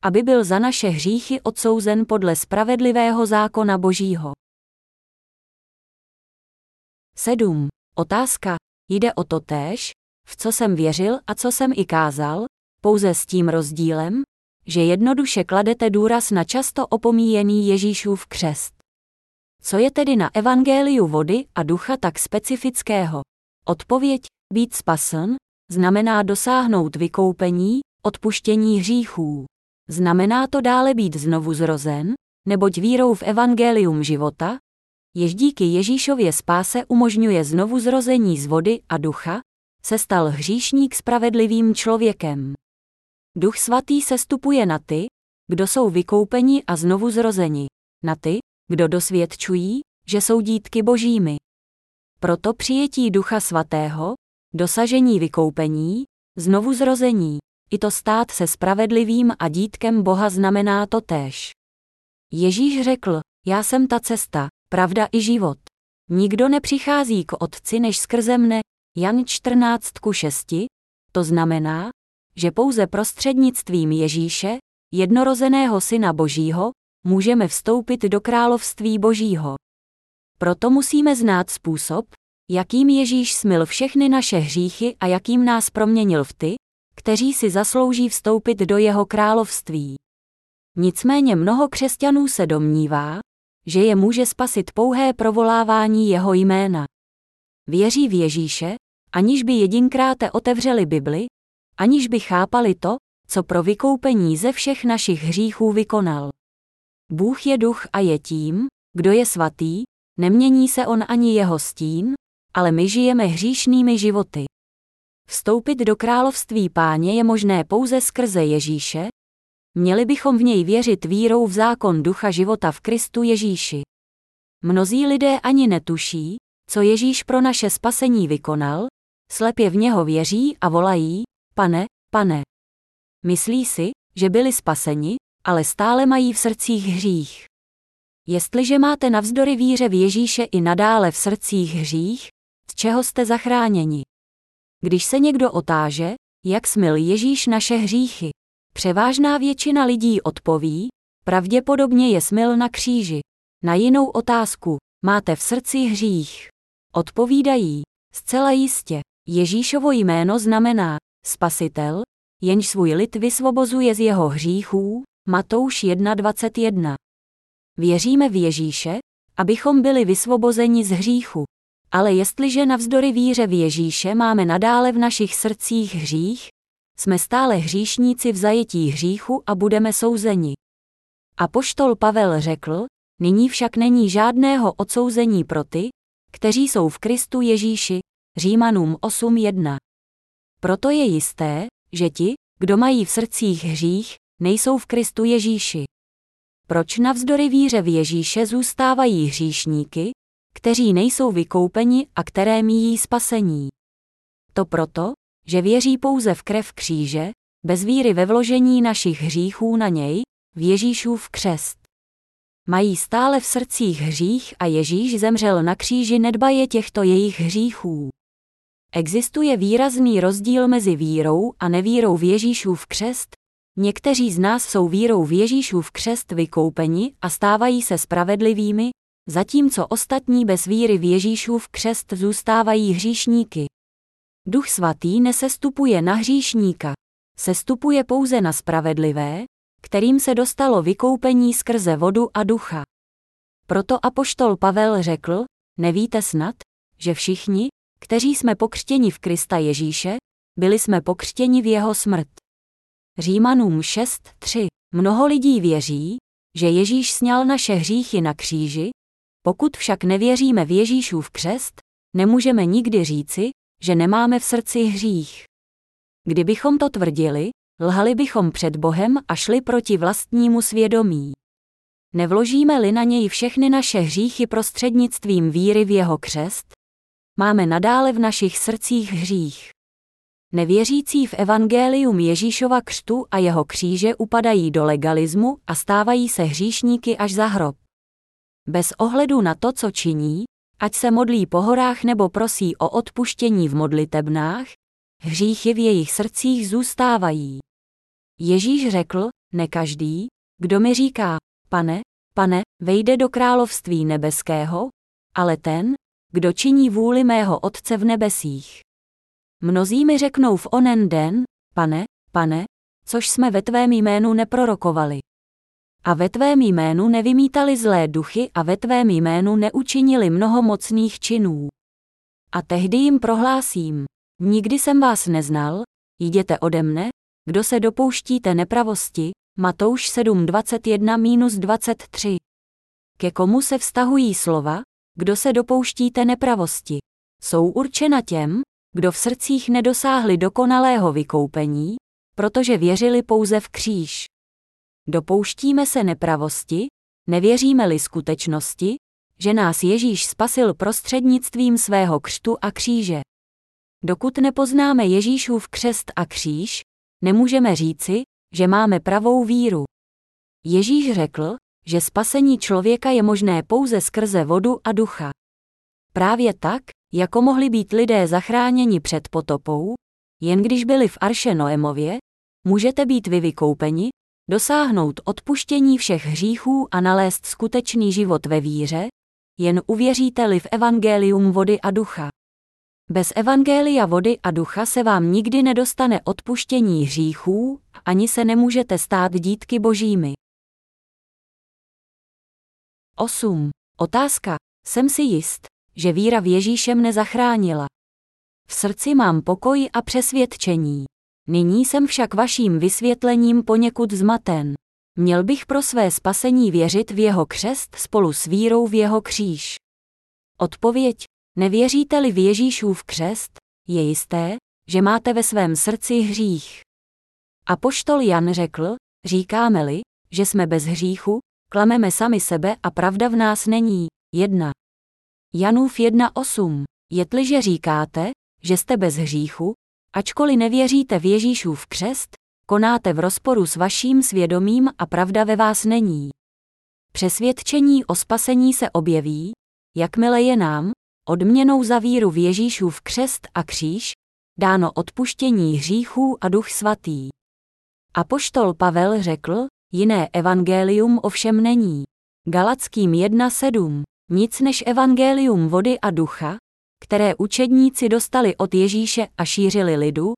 aby byl za naše hříchy odsouzen podle spravedlivého zákona Božího. 7. Otázka. Jde o to též, v co jsem věřil a co jsem i kázal, pouze s tím rozdílem, že jednoduše kladete důraz na často opomíjený Ježíšův křest. Co je tedy na evangeliu vody a ducha tak specifického? Odpověď, být spasen, znamená dosáhnout vykoupení, odpuštění hříchů. Znamená to dále být znovu zrozen, neboť vírou v evangelium života, jež díky Ježíšově spáse umožňuje znovu zrození z vody a ducha, se stal hříšník spravedlivým člověkem. Duch svatý se stupuje na ty, kdo jsou vykoupeni a znovu zrozeni, na ty, kdo dosvědčují, že jsou dítky božími. Proto přijetí Ducha Svatého, dosažení vykoupení, znovu zrození, i to stát se spravedlivým a dítkem Boha znamená to též. Ježíš řekl, já jsem ta cesta, pravda i život. Nikdo nepřichází k Otci než skrze mne, Jan 14 6, to znamená, že pouze prostřednictvím Ježíše, jednorozeného Syna Božího, můžeme vstoupit do království Božího. Proto musíme znát způsob, jakým Ježíš smil všechny naše hříchy a jakým nás proměnil v ty, kteří si zaslouží vstoupit do jeho království. Nicméně mnoho křesťanů se domnívá, že je může spasit pouhé provolávání jeho jména. Věří v Ježíše, aniž by jedinkráte otevřeli Bibli, aniž by chápali to, co pro vykoupení ze všech našich hříchů vykonal. Bůh je duch a je tím, kdo je svatý, nemění se on ani jeho stín, ale my žijeme hříšnými životy. Vstoupit do království páně je možné pouze skrze Ježíše, měli bychom v něj věřit vírou v zákon ducha života v Kristu Ježíši. Mnozí lidé ani netuší, co Ježíš pro naše spasení vykonal, slepě v něho věří a volají, pane, pane. Myslí si, že byli spaseni, ale stále mají v srdcích hřích. Jestliže máte navzdory víře v Ježíše i nadále v srdcích hřích, z čeho jste zachráněni? Když se někdo otáže, jak smil Ježíš naše hříchy, převážná většina lidí odpoví, pravděpodobně je smil na kříži. Na jinou otázku, máte v srdci hřích? Odpovídají, zcela jistě, Ježíšovo jméno znamená, spasitel, jenž svůj lid vysvobozuje z jeho hříchů, Matouš 1.21. Věříme v Ježíše, abychom byli vysvobozeni z hříchu. Ale jestliže navzdory víře v Ježíše máme nadále v našich srdcích hřích, jsme stále hříšníci v zajetí hříchu a budeme souzeni. A poštol Pavel řekl, nyní však není žádného odsouzení pro ty, kteří jsou v Kristu Ježíši, Římanům 8.1. Proto je jisté, že ti, kdo mají v srdcích hřích, nejsou v Kristu Ježíši. Proč navzdory víře v Ježíše zůstávají hříšníky, kteří nejsou vykoupeni a které míjí spasení? To proto, že věří pouze v krev kříže, bez víry ve vložení našich hříchů na něj, v Ježíšův křest. Mají stále v srdcích hřích a Ježíš zemřel na kříži nedbaje těchto jejich hříchů. Existuje výrazný rozdíl mezi vírou a nevírou v Ježíšův křest. Někteří z nás jsou vírou v Ježíšův křest vykoupeni a stávají se spravedlivými, zatímco ostatní bez víry v Ježíšův křest zůstávají hříšníky. Duch svatý nesestupuje na hříšníka. Sestupuje pouze na spravedlivé, kterým se dostalo vykoupení skrze vodu a ducha. Proto apoštol Pavel řekl, nevíte snad, že všichni, kteří jsme pokřtěni v Krista Ježíše, byli jsme pokřtěni v jeho smrt. Římanům 6.3. Mnoho lidí věří, že Ježíš sněl naše hříchy na kříži, pokud však nevěříme v Ježíšův křest, nemůžeme nikdy říci, že nemáme v srdci hřích. Kdybychom to tvrdili, lhali bychom před Bohem a šli proti vlastnímu svědomí. Nevložíme-li na něj všechny naše hříchy prostřednictvím víry v jeho křest, máme nadále v našich srdcích hřích. Nevěřící v evangelium Ježíšova křtu a jeho kříže upadají do legalismu a stávají se hříšníky až za hrob. Bez ohledu na to, co činí, ať se modlí po horách nebo prosí o odpuštění v modlitebnách, hříchy v jejich srdcích zůstávají. Ježíš řekl, ne každý, kdo mi říká, pane, pane, vejde do království nebeského, ale ten, kdo činí vůli mého Otce v nebesích. Mnozí mi řeknou v onen den, pane, pane, což jsme ve tvém jménu neprorokovali. A ve tvém jménu nevymítali zlé duchy a ve tvém jménu neučinili mnoho mocných činů. A tehdy jim prohlásím, nikdy jsem vás neznal, jděte ode mne, kdo se dopouštíte nepravosti, Matouš 7.21-23. Ke komu se vztahují slova, kdo se dopouštíte nepravosti? Jsou určena těm, kdo v srdcích nedosáhli dokonalého vykoupení, protože věřili pouze v kříž. Dopouštíme se nepravosti, nevěříme-li skutečnosti, že nás Ježíš spasil prostřednictvím svého křtu a kříže. Dokud nepoznáme Ježíšův křest a kříž, nemůžeme říci, že máme pravou víru. Ježíš řekl, že spasení člověka je možné pouze skrze vodu a ducha. Právě tak, jako mohli být lidé zachráněni před potopou, jen když byli v Arše Noemově, můžete být vy vykoupeni, dosáhnout odpuštění všech hříchů a nalézt skutečný život ve víře, jen uvěříte-li v evangelium vody a ducha. Bez evangelia vody a ducha se vám nikdy nedostane odpuštění hříchů, ani se nemůžete stát dítky božími. 8. Otázka. Jsem si jist, že víra v Ježíše mne zachránila. V srdci mám pokoj a přesvědčení. Nyní jsem však vaším vysvětlením poněkud zmaten. Měl bych pro své spasení věřit v jeho křest spolu s vírou v jeho kříž. Odpověď. Nevěříte-li v Ježíšův křest, je jisté, že máte ve svém srdci hřích. A poštol Jan řekl, říkáme-li, že jsme bez hříchu, klameme sami sebe a pravda v nás není. 1. Janův 1.8. Jetliže říkáte, že jste bez hříchu, ačkoliv nevěříte v Ježíšův křest, konáte v rozporu s vaším svědomím a pravda ve vás není. Přesvědčení o spasení se objeví, jakmile je nám, odměnou za víru v Ježíšův křest a kříž, dáno odpuštění hříchů a duch svatý. Apoštol Pavel řekl, jiné evangelium ovšem není. Galackým 1.7. Nic než evangelium vody a ducha, které učedníci dostali od Ježíše a šířili lidu,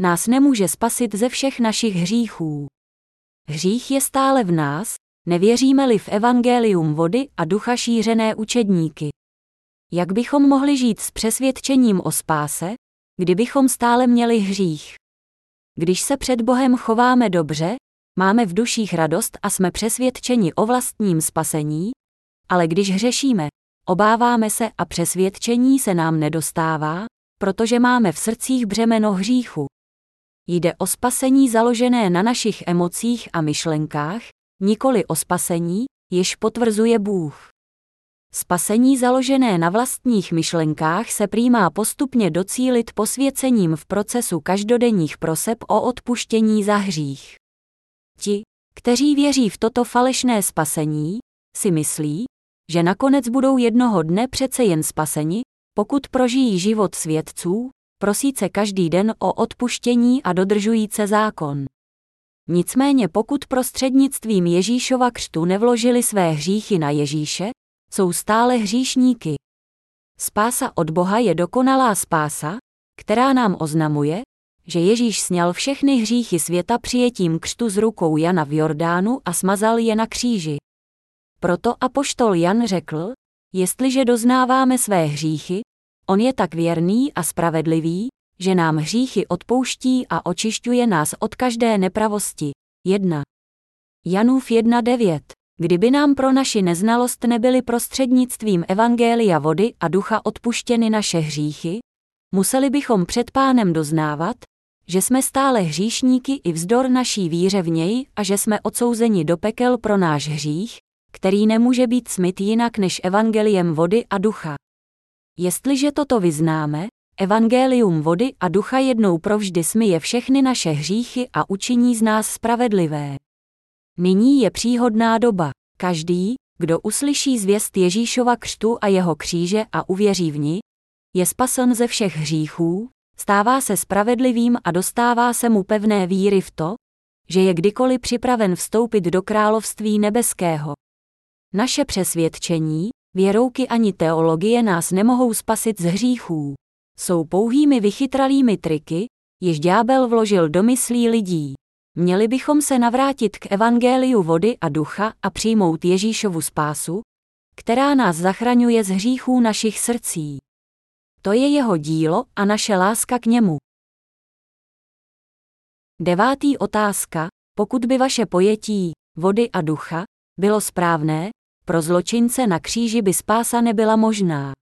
nás nemůže spasit ze všech našich hříchů. Hřích je stále v nás, nevěříme-li v evangelium vody a ducha šířené učedníky. Jak bychom mohli žít s přesvědčením o spáse, kdybychom stále měli hřích? Když se před Bohem chováme dobře, máme v duších radost a jsme přesvědčeni o vlastním spasení, ale když hřešíme, obáváme se a přesvědčení se nám nedostává, protože máme v srdcích břemeno hříchu. Jde o spasení založené na našich emocích a myšlenkách, nikoli o spasení, jež potvrzuje Bůh. Spasení založené na vlastních myšlenkách se přijímá postupně docílit posvěcením v procesu každodenních proseb o odpuštění za hřích. Ti, kteří věří v toto falešné spasení, si myslí, že nakonec budou jednoho dne přece jen spaseni, pokud prožijí život svědců, prosíce každý den o odpuštění a dodržujíce zákon. Nicméně pokud prostřednictvím Ježíšova křtu nevložili své hříchy na Ježíše, jsou stále hříšníky. Spása od Boha je dokonalá spása, která nám oznamuje, že Ježíš sněl všechny hříchy světa přijetím křtu z rukou Jana v Jordánu a smazal je na kříži. Proto apoštol Jan řekl, jestliže doznáváme své hříchy, on je tak věrný a spravedlivý, že nám hříchy odpouští a očišťuje nás od každé nepravosti. 1. Janův 1.9. Kdyby nám pro naši neznalost nebyly prostřednictvím evangelia vody a ducha odpuštěny naše hříchy, museli bychom před pánem doznávat, že jsme stále hříšníky i vzdor naší víře v něj a že jsme odsouzeni do pekel pro náš hřích, který nemůže být smyt jinak než evangeliem vody a ducha. Jestliže toto vyznáme, evangelium vody a ducha jednou provždy smyje všechny naše hříchy a učiní z nás spravedlivé. Nyní je příhodná doba. Každý, kdo uslyší zvěst Ježíšova křtu a jeho kříže a uvěří v ní, je spasen ze všech hříchů, stává se spravedlivým a dostává se mu pevné víry v to, že je kdykoliv připraven vstoupit do království nebeského. Naše přesvědčení, věrouky ani teologie nás nemohou spasit z hříchů. Jsou pouhými vychytralými triky, jež ďábel vložil do myslí lidí. Měli bychom se navrátit k evangeliu vody a ducha a přijmout Ježíšovu spásu, která nás zachraňuje z hříchů našich srdcí. To je jeho dílo a naše láska k němu. Devátý otázka. Pokud by vaše pojetí vody a ducha bylo správné, pro zločince na kříži by spása nebyla možná.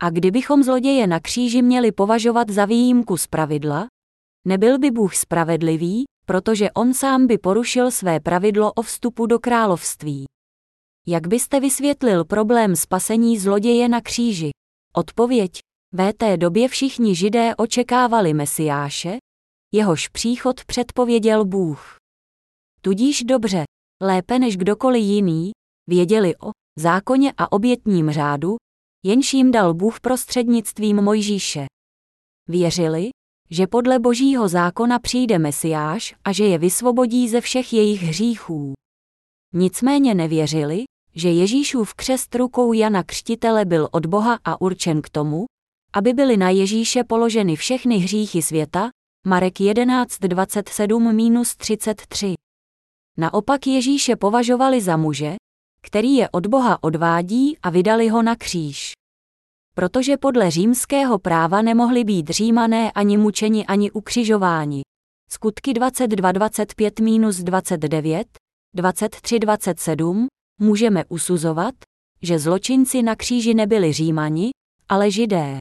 A kdybychom zloděje na kříži měli považovat za výjimku z pravidla, nebyl by Bůh spravedlivý, protože on sám by porušil své pravidlo o vstupu do království. Jak byste vysvětlil problém spasení zloděje na kříži? Odpověď. Ve té době všichni židé očekávali Mesiáše, jehož příchod předpověděl Bůh. Tudíž dobře, lépe než kdokoliv jiný, věděli o zákoně a obětním řádu, jenž jim dal Bůh prostřednictvím Mojžíše. Věřili, že podle božího zákona přijde Mesiáš a že je vysvobodí ze všech jejich hříchů. Nicméně nevěřili, že Ježíšův křest rukou Jana Křtitele byl od Boha a určen k tomu, aby byly na Ježíše položeny všechny hříchy světa, Marek 11.27-33. Naopak Ježíše považovali za muže, který je od Boha odvádí a vydali ho na kříž protože podle římského práva nemohli být římané ani mučeni ani ukřižováni. Skutky 22-25-29, 23-27 můžeme usuzovat, že zločinci na kříži nebyli římani, ale židé.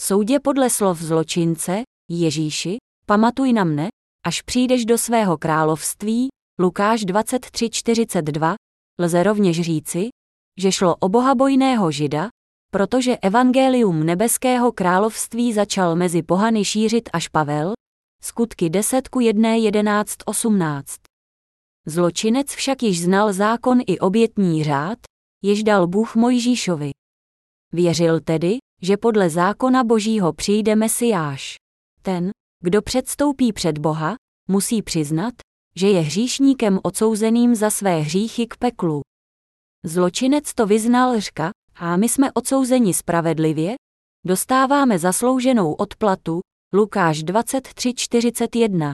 Soudě podle slov zločince, Ježíši, pamatuj na mne, až přijdeš do svého království, Lukáš 23.42, lze rovněž říci, že šlo o bohabojného žida, protože evangelium nebeského království začal mezi pohany šířit až Pavel, skutky 10 ku 1 11 18. Zločinec však již znal zákon i obětní řád, jež dal Bůh Mojžíšovi. Věřil tedy, že podle zákona božího přijde Mesiáš. Ten, kdo předstoupí před Boha, musí přiznat, že je hříšníkem odsouzeným za své hříchy k peklu. Zločinec to vyznal řka, a my jsme odsouzeni spravedlivě, dostáváme zaslouženou odplatu, Lukáš 23.41.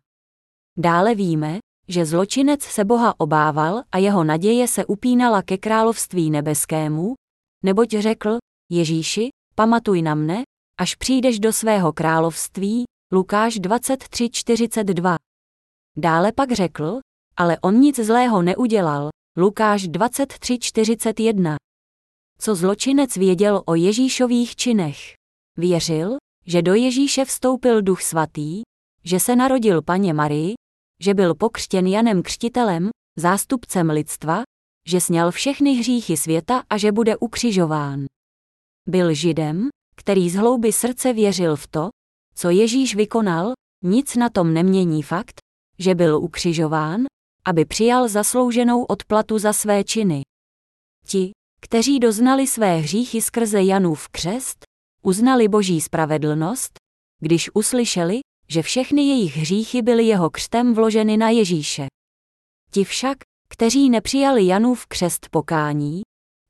Dále víme, že zločinec se Boha obával a jeho naděje se upínala ke království nebeskému, neboť řekl, Ježíši, pamatuj na mne, až přijdeš do svého království, Lukáš 23.42. Dále pak řekl, ale on nic zlého neudělal, Lukáš 23.41. Co zločinec věděl o Ježíšových činech? Věřil, že do Ježíše vstoupil Duch Svatý, že se narodil paně Marii, že byl pokřtěn Janem Křtitelem, zástupcem lidstva, že sněl všechny hříchy světa a že bude ukřižován. Byl Židem, který z hlouby srdce věřil v to, co Ježíš vykonal, nic na tom nemění fakt, že byl ukřižován, aby přijal zaslouženou odplatu za své činy. Ti, kteří doznali své hříchy skrze Janův křest, uznali boží spravedlnost, když uslyšeli, že všechny jejich hříchy byly jeho křtem vloženy na Ježíše. Ti však, kteří nepřijali Janův křest pokání,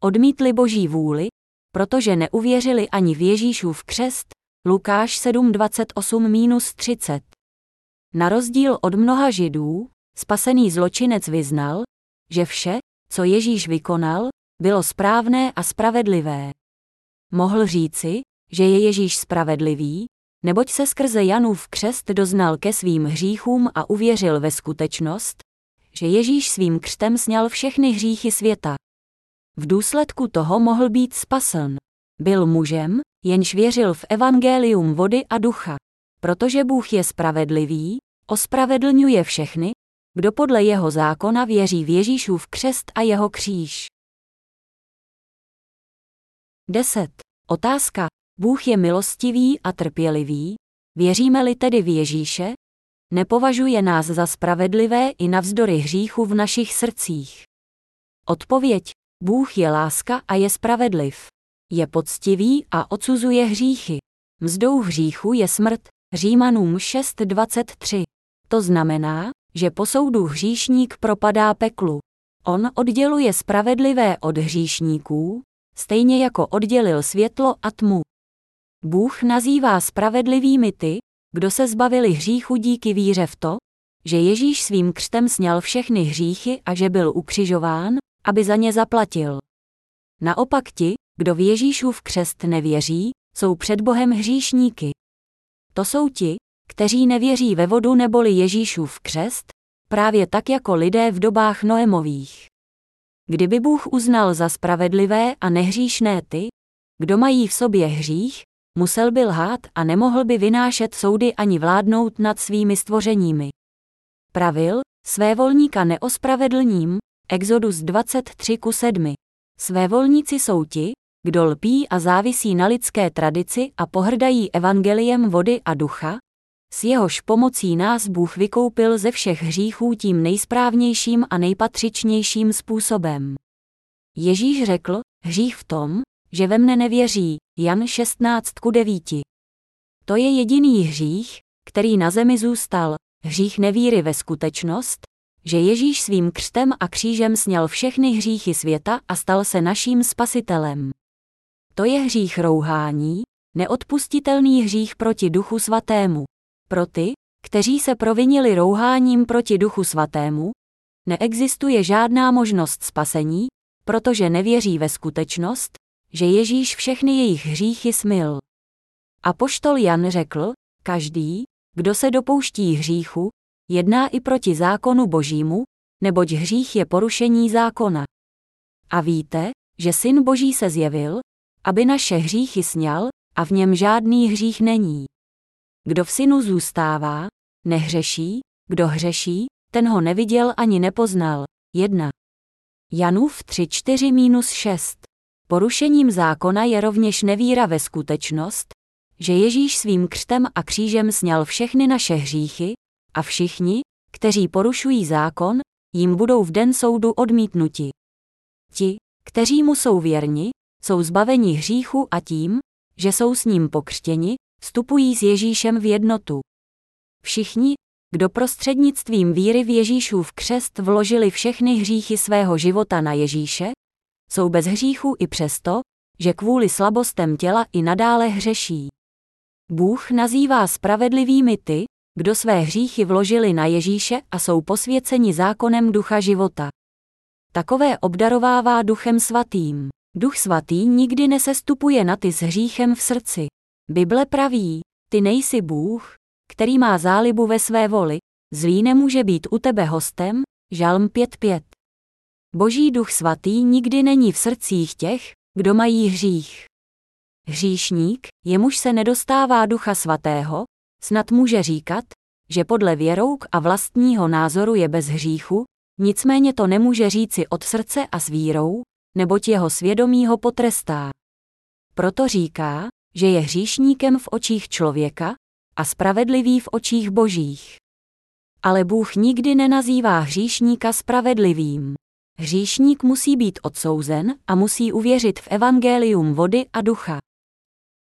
odmítli boží vůli, protože neuvěřili ani v Ježíšův křest, Lukáš 7.28-30. Na rozdíl od mnoha židů, spasený zločinec vyznal, že vše, co Ježíš vykonal, bylo správné a spravedlivé. Mohl říci, že je Ježíš spravedlivý, neboť se skrze Janův křest doznal ke svým hříchům a uvěřil ve skutečnost, že Ježíš svým křtem sněl všechny hříchy světa. V důsledku toho mohl být spasen. Byl mužem, jenž věřil v evangelium vody a ducha. Protože Bůh je spravedlivý, ospravedlňuje všechny, kdo podle jeho zákona věří v Ježíšův křest a jeho kříž. 10. Otázka. Bůh je milostivý a trpělivý, věříme-li tedy v Ježíše? Nepovažuje nás za spravedlivé i navzdory hříchu v našich srdcích. Odpověď. Bůh je láska a je spravedliv. Je poctivý a odsuzuje hříchy. Mzdou hříchu je smrt. Římanům 6.23. To znamená, že po soudu hříšník propadá peklu. On odděluje spravedlivé od hříšníků, stejně jako oddělil světlo a tmu. Bůh nazývá spravedlivými ty, kdo se zbavili hříchu díky víře v to, že Ježíš svým křtem sněl všechny hříchy a že byl ukřižován, aby za ně zaplatil. Naopak ti, kdo v Ježíšův křest nevěří, jsou před Bohem hříšníky. To jsou ti, kteří nevěří ve vodu neboli Ježíšův křest, právě tak jako lidé v dobách Noemových. Kdyby Bůh uznal za spravedlivé a nehříšné ty, kdo mají v sobě hřích, musel by lhát a nemohl by vynášet soudy ani vládnout nad svými stvořeními. Pravil, své volníka neospravedlním, Exodus 23 ku 7. Své volníci jsou ti, kdo lpí a závisí na lidské tradici a pohrdají evangeliem vody a ducha, s jehož pomocí nás Bůh vykoupil ze všech hříchů tím nejsprávnějším a nejpatřičnějším způsobem. Ježíš řekl, hřích v tom, že ve mne nevěří, Jan 16 ku 9. To je jediný hřích, který na zemi zůstal, hřích nevíry ve skutečnost, že Ježíš svým křtem a křížem sněl všechny hříchy světa a stal se naším spasitelem. To je hřích rouhání, neodpustitelný hřích proti Duchu Svatému. Pro ty, kteří se provinili rouháním proti Duchu Svatému, neexistuje žádná možnost spasení, protože nevěří ve skutečnost, že Ježíš všechny jejich hříchy smil. A poštol Jan řekl, každý, kdo se dopouští hříchu, jedná i proti zákonu božímu, neboť hřích je porušení zákona. A víte, že syn boží se zjevil, aby naše hříchy sněl, a v něm žádný hřích není. Kdo v synu zůstává, nehřeší, kdo hřeší, ten ho neviděl ani nepoznal. 1. Janův 3.4-6 Porušením zákona je rovněž nevíra ve skutečnost, že Ježíš svým křtem a křížem sněl všechny naše hříchy, a všichni, kteří porušují zákon, jim budou v den soudu odmítnuti. Ti, kteří mu jsou věrni, jsou zbaveni hříchu a tím, že jsou s ním pokřtěni, vstupují s Ježíšem v jednotu. Všichni, kdo prostřednictvím víry v Ježíšův křest vložili všechny hříchy svého života na Ježíše, jsou bez hříchu i přesto, že kvůli slabostem těla i nadále hřeší. Bůh nazývá spravedlivými ty, kdo své hříchy vložili na Ježíše a jsou posvěceni zákonem ducha života. Takové obdarovává duchem svatým. Duch svatý nikdy nesestupuje na ty s hříchem v srdci. Bible praví, ty nejsi Bůh, který má zálibu ve své voli, zlý nemůže být u tebe hostem, žalm 5.5. Boží duch svatý nikdy není v srdcích těch, kdo mají hřích. Hříšník, jemuž se nedostává ducha svatého, snad může říkat, že podle věrouk a vlastního názoru je bez hříchu, nicméně to nemůže říci od srdce a s vírou, neboť jeho svědomí ho potrestá. Proto říká, že je hříšníkem v očích člověka a spravedlivý v očích božích. Ale Bůh nikdy nenazývá hříšníka spravedlivým. Hříšník musí být odsouzen a musí uvěřit v evangelium vody a ducha.